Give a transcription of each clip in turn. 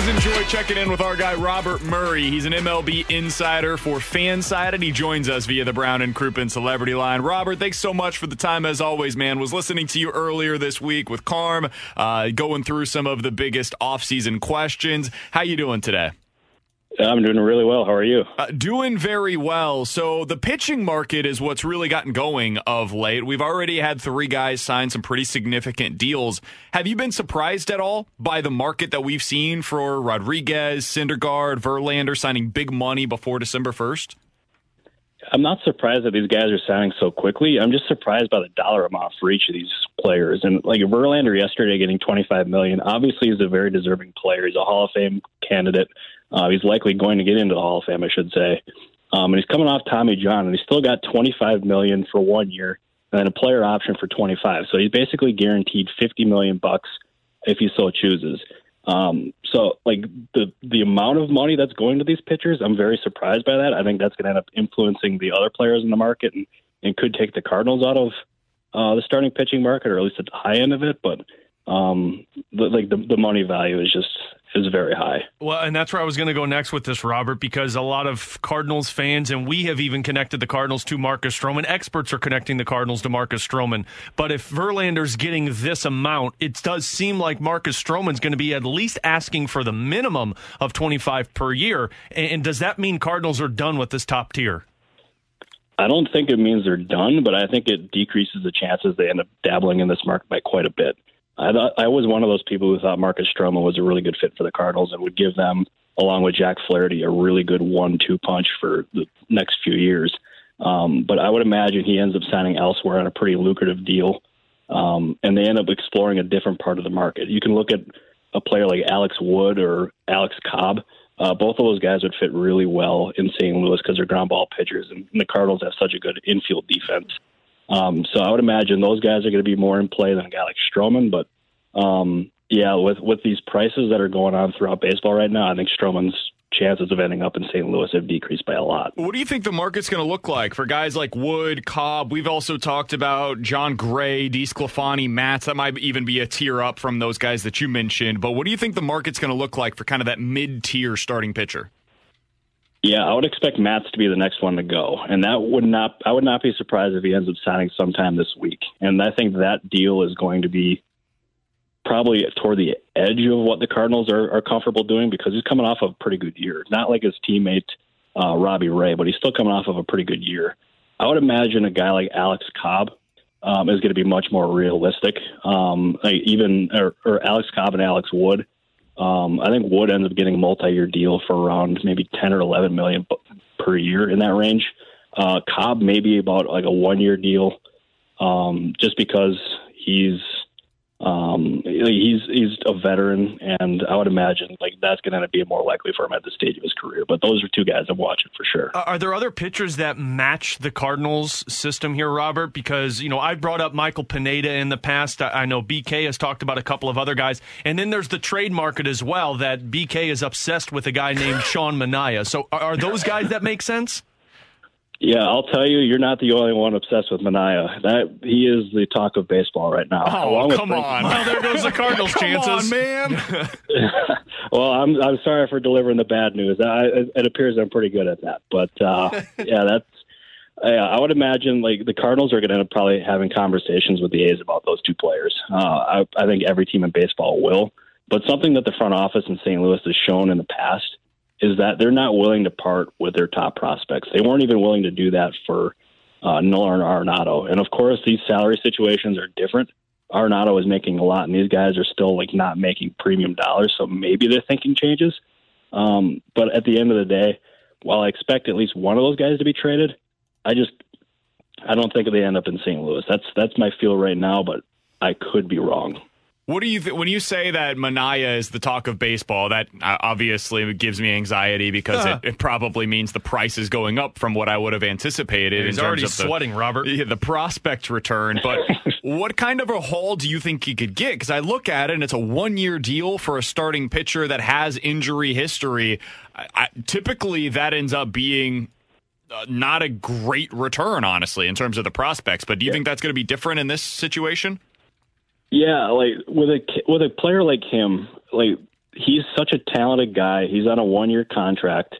Always enjoy checking in with our guy Robert Murray. He's an MLB insider for Fansided. And he joins us via the Brown and Crouppen Celebrity Line. Robert, thanks so much for the time as always, man. Was listening to you earlier this week with Carm, uh, going through some of the biggest offseason questions. How you doing today? I'm doing really well. How are you? Uh, doing very well. So the pitching market is what's really gotten going of late. We've already had three guys sign some pretty significant deals. Have you been surprised at all by the market that we've seen for Rodriguez, Syndergaard, Verlander signing big money before December 1st? I'm not surprised that these guys are signing so quickly. I'm just surprised by the dollar amount for each of these players. And like Verlander yesterday getting 25 million. Obviously, he's a very deserving player. He's a Hall of Fame candidate. Uh, he's likely going to get into the Hall of Fame, I should say. Um, and he's coming off Tommy John, and he's still got 25 million for one year, and then a player option for 25. So he's basically guaranteed 50 million bucks if he so chooses. Um, so like the the amount of money that's going to these pitchers, I'm very surprised by that. I think that's going to end up influencing the other players in the market, and, and could take the Cardinals out of uh, the starting pitching market, or at least at the high end of it. But um, the, like the the money value is just is very high. Well, and that's where I was going to go next with this, Robert, because a lot of Cardinals fans, and we have even connected the Cardinals to Marcus Stroman. Experts are connecting the Cardinals to Marcus Stroman. But if Verlander's getting this amount, it does seem like Marcus Stroman's going to be at least asking for the minimum of 25 per year. And does that mean Cardinals are done with this top tier? I don't think it means they're done, but I think it decreases the chances they end up dabbling in this market by quite a bit. I, I was one of those people who thought Marcus Stroman was a really good fit for the Cardinals and would give them, along with Jack Flaherty, a really good one-two punch for the next few years. Um, but I would imagine he ends up signing elsewhere on a pretty lucrative deal, um, and they end up exploring a different part of the market. You can look at a player like Alex Wood or Alex Cobb. Uh, both of those guys would fit really well in St. Louis because they're ground ball pitchers, and the Cardinals have such a good infield defense. Um, so I would imagine those guys are going to be more in play than a guy like Stroman. But um, yeah, with with these prices that are going on throughout baseball right now, I think Stroman's chances of ending up in St. Louis have decreased by a lot. What do you think the market's going to look like for guys like Wood, Cobb? We've also talked about Jon Gray, DeSclafani, Matz. That might even be a tier up from those guys that you mentioned. But what do you think the market's going to look like for kind of that mid tier starting pitcher? Yeah, I would expect Matz to be the next one to go, and that would not. I would not be surprised if he ends up signing sometime this week. And I think that deal is going to be probably toward the edge of what the Cardinals are, are comfortable doing because he's coming off of a pretty good year. Not like his teammate uh, Robbie Ray, but he's still coming off of a pretty good year. I would imagine a guy like Alex Cobb um, is going to be much more realistic. Um, even or, or Alex Cobb and Alex Wood um, I think Wood ends up getting a multi-year deal for around maybe 10 or 11 million per year in that range. Uh, Cobb maybe about like a one-year deal, um, just because he's um, he's he's a veteran, and I would imagine like that's going to be more likely for him at this stage of his career. But those are two guys I'm watching for sure. Are there other pitchers that match the Cardinals system here, Robert? Because you know I've brought up Michael Pineda in the past. I know BK has talked about a couple of other guys, and then there's the trade market as well. That BK is obsessed with a guy named Sean Manaea. So are those guys that make sense? Yeah, I'll tell you, you're not the only one obsessed with Manaea. That he is the talk of baseball right now. Oh, come on! well, there goes the Cardinals' come chances, on, man. well, I'm I'm sorry for delivering the bad news. I, it appears I'm pretty good at that, but uh, yeah, that's Yeah, I would imagine like the Cardinals are going to end up probably having conversations with the A's about those two players. Uh, I, I think every team in baseball will. But something that the front office in St. Louis has shown in the past is that they're not willing to part with their top prospects. They weren't even willing to do that for uh, Nolan Arenado. And of course, these salary situations are different. Arenado is making a lot, and these guys are still like not making premium dollars. So maybe their thinking changes. Um, but at the end of the day, while I expect at least one of those guys to be traded, I just I don't think they end up in St. Louis. That's that's my feel right now, but I could be wrong. What do you th- when you say that Manaea is the talk of baseball? That uh, obviously gives me anxiety because uh-huh. it, it, probably means the price is going up from what I would have anticipated. He's already sweating, the, Robert. The, the prospect return, but what kind of a haul do you think he could get? Because I look at it and it's a one year deal for a starting pitcher that has injury history. I, I, typically, that ends up being uh, not a great return, honestly, in terms of the prospects. But do you yeah. think that's going to be different in this situation? Yeah, like with a with a player like him, like he's such a talented guy. He's on a one year contract,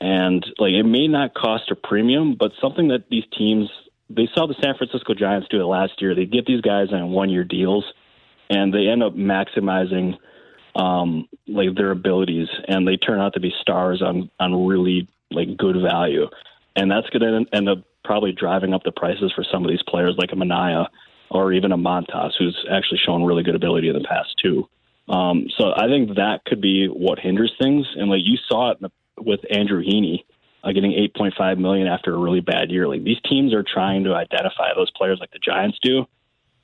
and like it may not cost a premium, but something that these teams they saw the San Francisco Giants do it last year. They get these guys on one year deals, and they end up maximizing um, like their abilities, and they turn out to be stars on on really like good value, and that's going to end up probably driving up the prices for some of these players like a Manaea or even a Montas, who's actually shown really good ability in the past too. Um, so I think that could be what hinders things. And like you saw it with Andrew Heaney uh, getting 8.5 million after a really bad year. Like these teams are trying to identify those players like the Giants do,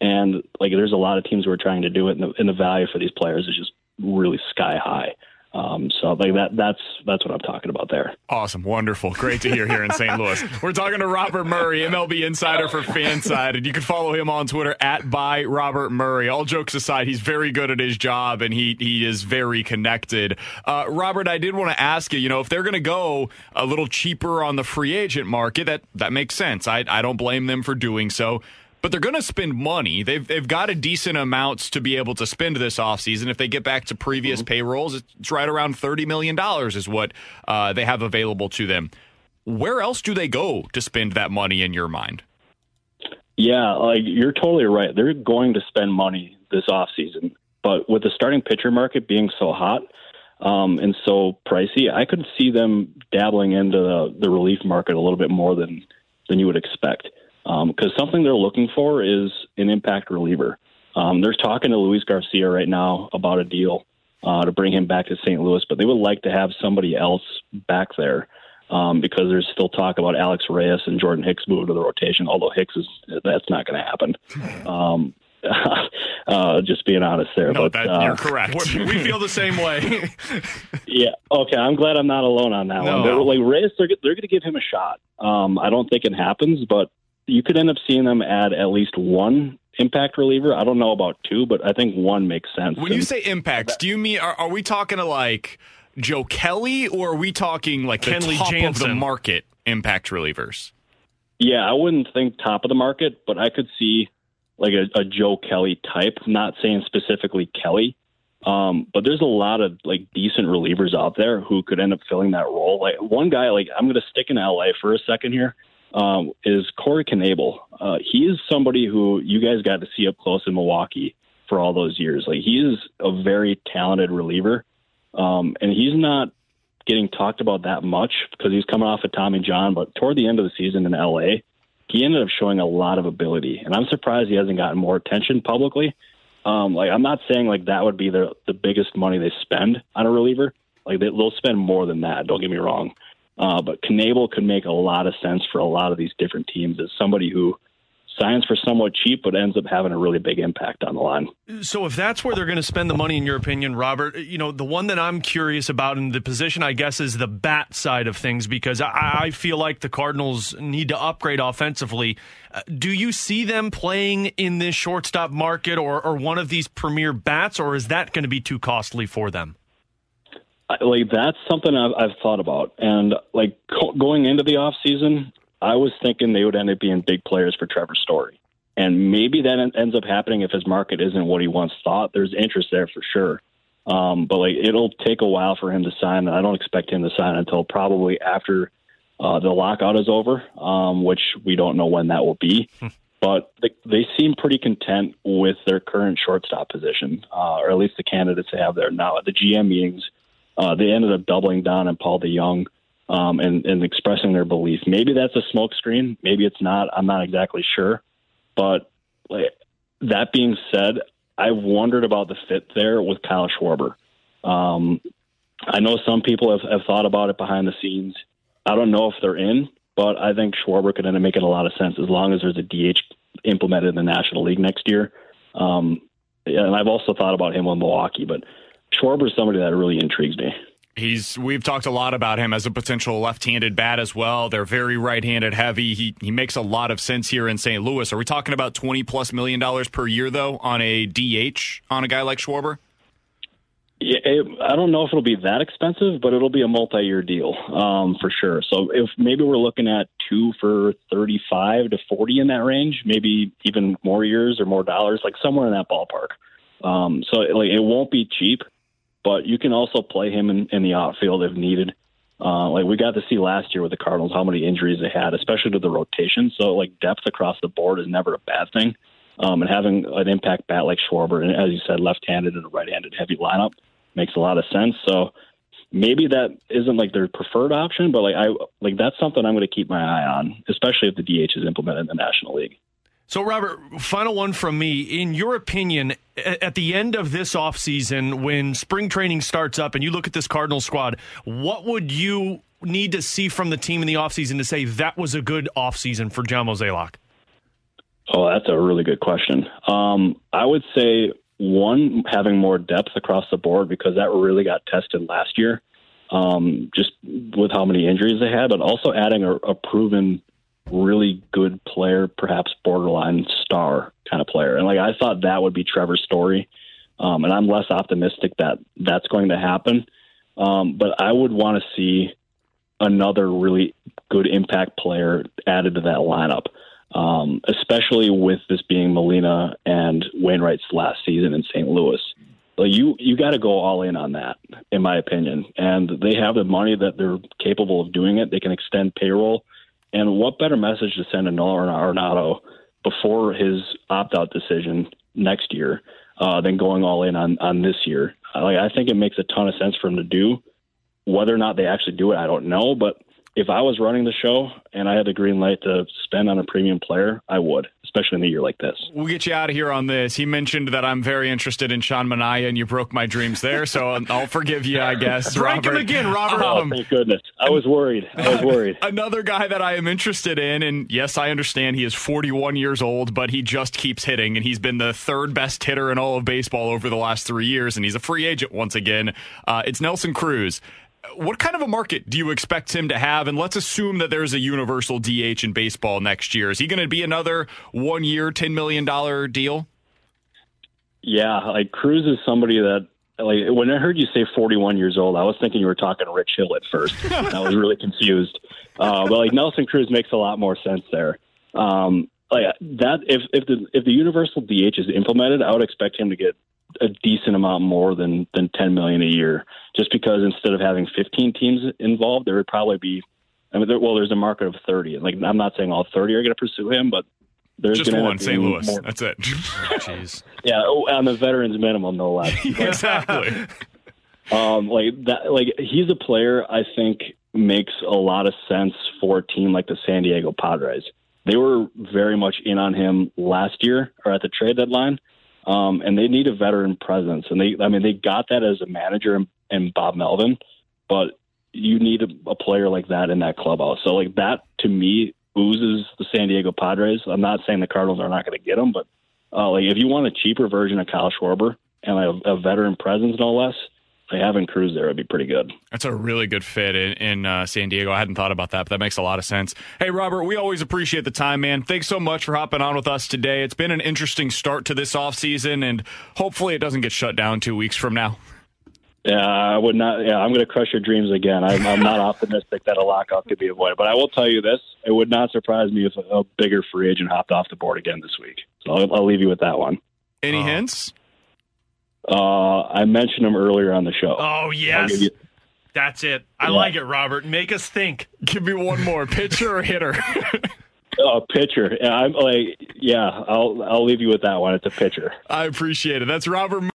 and like there's a lot of teams who are trying to do it, and the, and the value for these players is just really sky high. Um, so like that that's that's what I'm talking about there. Awesome, wonderful, great to hear here in St. Louis. We're talking to Robert Murray, MLB insider for Fansided, and you can follow him on Twitter at by Robert Murray. All jokes aside, he's very good at his job and he he is very connected. Uh, Robert, I did want to ask you, you know, if they're going to go a little cheaper on the free agent market, that that makes sense. I I don't blame them for doing so but they're going to spend money. They've they've got a decent amounts to be able to spend this offseason. If they get back to previous mm-hmm. payrolls, it's right around $30 million is what uh, they have available to them. Where else do they go to spend that money in your mind? Yeah, like you're totally right. They're going to spend money this offseason. But with the starting pitcher market being so hot um, and so pricey, I could see them dabbling into the, the relief market a little bit more than than you would expect because um, something they're looking for is an impact reliever. Um, they're talking to Luis Garcia right now about a deal uh, to bring him back to St. Louis, but they would like to have somebody else back there um, because there's still talk about Alex Reyes and Jordan Hicks moving to the rotation. Although Hicks is that's not going to happen. Um, uh, just being honest there. No, but that, uh, you're correct. we feel the same way. yeah. Okay. I'm glad I'm not alone on that no. one. But like Reyes, they're, they're going to give him a shot. Um, I don't think it happens, but you could end up seeing them add at least one impact reliever. I don't know about two, but I think one makes sense. When and you say impact, do you mean are, are, we talking to like Joe Kelly or are we talking like the Kenley top Jansen. of the market impact relievers? Yeah, I wouldn't think top of the market, but I could see like a, a Joe Kelly type. Not saying specifically Kelly, um, but there's a lot of like decent relievers out there who could end up filling that role. Like one guy, like I'm going to stick in LA for a second here um, is Corey Knebel. Uh, he is somebody who you guys got to see up close in Milwaukee for all those years. Like he is a very talented reliever, um, and he's not getting talked about that much because he's coming off of Tommy John. But toward the end of the season in LA, he ended up showing a lot of ability, and I'm surprised he hasn't gotten more attention publicly. Um, like I'm not saying like that would be the the biggest money they spend on a reliever. Like they, they'll spend more than that. Don't get me wrong. Uh, but Knebel could make a lot of sense for a lot of these different teams as somebody who signs for somewhat cheap, but ends up having a really big impact on the line. So, if that's where they're going to spend the money, in your opinion, Robert, you know, the one that I'm curious about in the position, I guess, is the bat side of things because I, I feel like the Cardinals need to upgrade offensively. Uh, do you see them playing in this shortstop market or, or one of these premier bats, or is that going to be too costly for them? Like that's something I've, I've thought about, and like co- going into the off season, I was thinking they would end up being big players for Trevor Story, and maybe that en- ends up happening if his market isn't what he once thought. There's interest there for sure, um, but like it'll take a while for him to sign, and I don't expect him to sign until probably after uh, the lockout is over, um, which we don't know when that will be. but they, they seem pretty content with their current shortstop position, uh, or at least the candidates they have there now. At the GM meetings, uh, they ended up doubling down on Paul DeJong um, and, and expressing their belief. Maybe that's a smokescreen. Maybe it's not. I'm not exactly sure. But like, that being said, I've wondered about the fit there with Kyle Schwarber. Um, I know some people have, have thought about it behind the scenes. I don't know if they're in, but I think Schwarber could end up making a lot of sense as long as there's a DH implemented in the National League next year. Um, and I've also thought about him with Milwaukee, but Schwarber is somebody that really intrigues me. He's we've talked a lot about him as a potential left-handed bat as well. They're very right-handed heavy. He he makes a lot of sense here in St. Louis. Are we talking about 20 plus million dollars per year though on a DH on a guy like Schwarber? Yeah, it, I don't know if it'll be that expensive, but it'll be a multi-year deal um, for sure. So if maybe we're looking at two for thirty-five to forty in that range, maybe even more years or more dollars, like somewhere in that ballpark. Um, so like it won't be cheap, but you can also play him in, in the outfield if needed. Uh, like we got to see last year with the Cardinals how many injuries they had, especially to the rotation. So like depth across the board is never a bad thing. Um, and having an impact bat like Schwarber, and as you said, left-handed and a right-handed heavy lineup makes a lot of sense. So maybe that isn't like their preferred option, but like I like that's something I'm going to keep my eye on, especially if the DH is implemented in the National League. So, Robert, final one from me. In your opinion, at the end of this offseason, when spring training starts up and you look at this Cardinal squad, what would you need to see from the team in the offseason to say that was a good offseason for John Mozeliak? Oh, that's a really good question. Um, I would say one having more depth across the board because that really got tested last year, um, just with how many injuries they had, but also adding a, a proven, really good player, perhaps borderline star kind of player. And like I thought that would be Trevor Story, um, and I'm less optimistic that that's going to happen. Um, but I would want to see another really good impact player added to that lineup um, especially with this being Molina and Wainwright's last season in St. Louis. You you got to go all in on that, in my opinion. And they have the money that they're capable of doing it. They can extend payroll, and what better message to send to Nolan Arenado before his opt out decision next year uh, than going all in on on this year? Like I think it makes a ton of sense for him to do. Whether or not they actually do it, I don't know, but if I was running the show and I had the green light to spend on a premium player, I would, especially in a year like this. We'll get you out of here on this. He mentioned that I'm very interested in Sean Manaea, and you broke my dreams there, so I'll forgive you, I guess. Break him again, Robert. Um, oh, thank goodness. I was worried. I was worried. Another guy that I am interested in, and yes, I understand he is 41 years old, but he just keeps hitting, and he's been the third best hitter in all of baseball over the last three years, and he's a free agent once again. Uh, it's Nelson Cruz what kind of a market do you expect him to have? And let's assume that there's a universal DH in baseball next year. Is he going to be another one year, $10 million deal? Yeah, like Cruz is somebody that, like, when I heard you say 41 years old, I was thinking you were talking Rich Hill at first. I was really confused. Uh, but like Nelson Cruz makes a lot more sense there. Um, like that, if if the if the universal DH is implemented, I would expect him to get a decent amount more than than 10 million a year just because instead of having 15 teams involved there would probably be I mean there, well there's a market of 30 like I'm not saying all 30 are going to pursue him but there's just one St. Louis more. that's it. Jeez. Yeah oh, on the veterans minimum no less. Exactly. Um like that like he's a player I think makes a lot of sense for a team like the San Diego Padres. They were very much in on him last year or at the trade deadline um, and they need a veteran presence. And they, I mean, they got that as a manager and, Bob Melvin, but you need a, a player like that in that clubhouse. So, like that to me oozes the San Diego Padres. I'm not saying the Cardinals are not going to get him, but uh, like if you want a cheaper version of Kyle Schwarber and a, a veteran presence, no less, having Cruz there it would be pretty good. That's a really good fit in, in uh, San Diego. I hadn't thought about that, but that makes a lot of sense. Hey, Robert, we always appreciate the time, man. Thanks so much for hopping on with us today. It's been an interesting start to this offseason, and hopefully it doesn't get shut down two weeks from now. Yeah, I would not. Yeah, I'm going to crush your dreams again. I'm, I'm not optimistic that a lockout could be avoided, but I will tell you this: it would not surprise me if a, a bigger free agent hopped off the board again this week. So I'll, I'll leave you with that one. Any uh, hints? Uh, I mentioned him earlier on the show. Oh yes. That's it. I like it, Robert. Make us think. Give me one more pitcher or hitter. A pitcher. I'm like, yeah, I'll I'll leave you with that one. It's a pitcher. I appreciate it. That's Robert.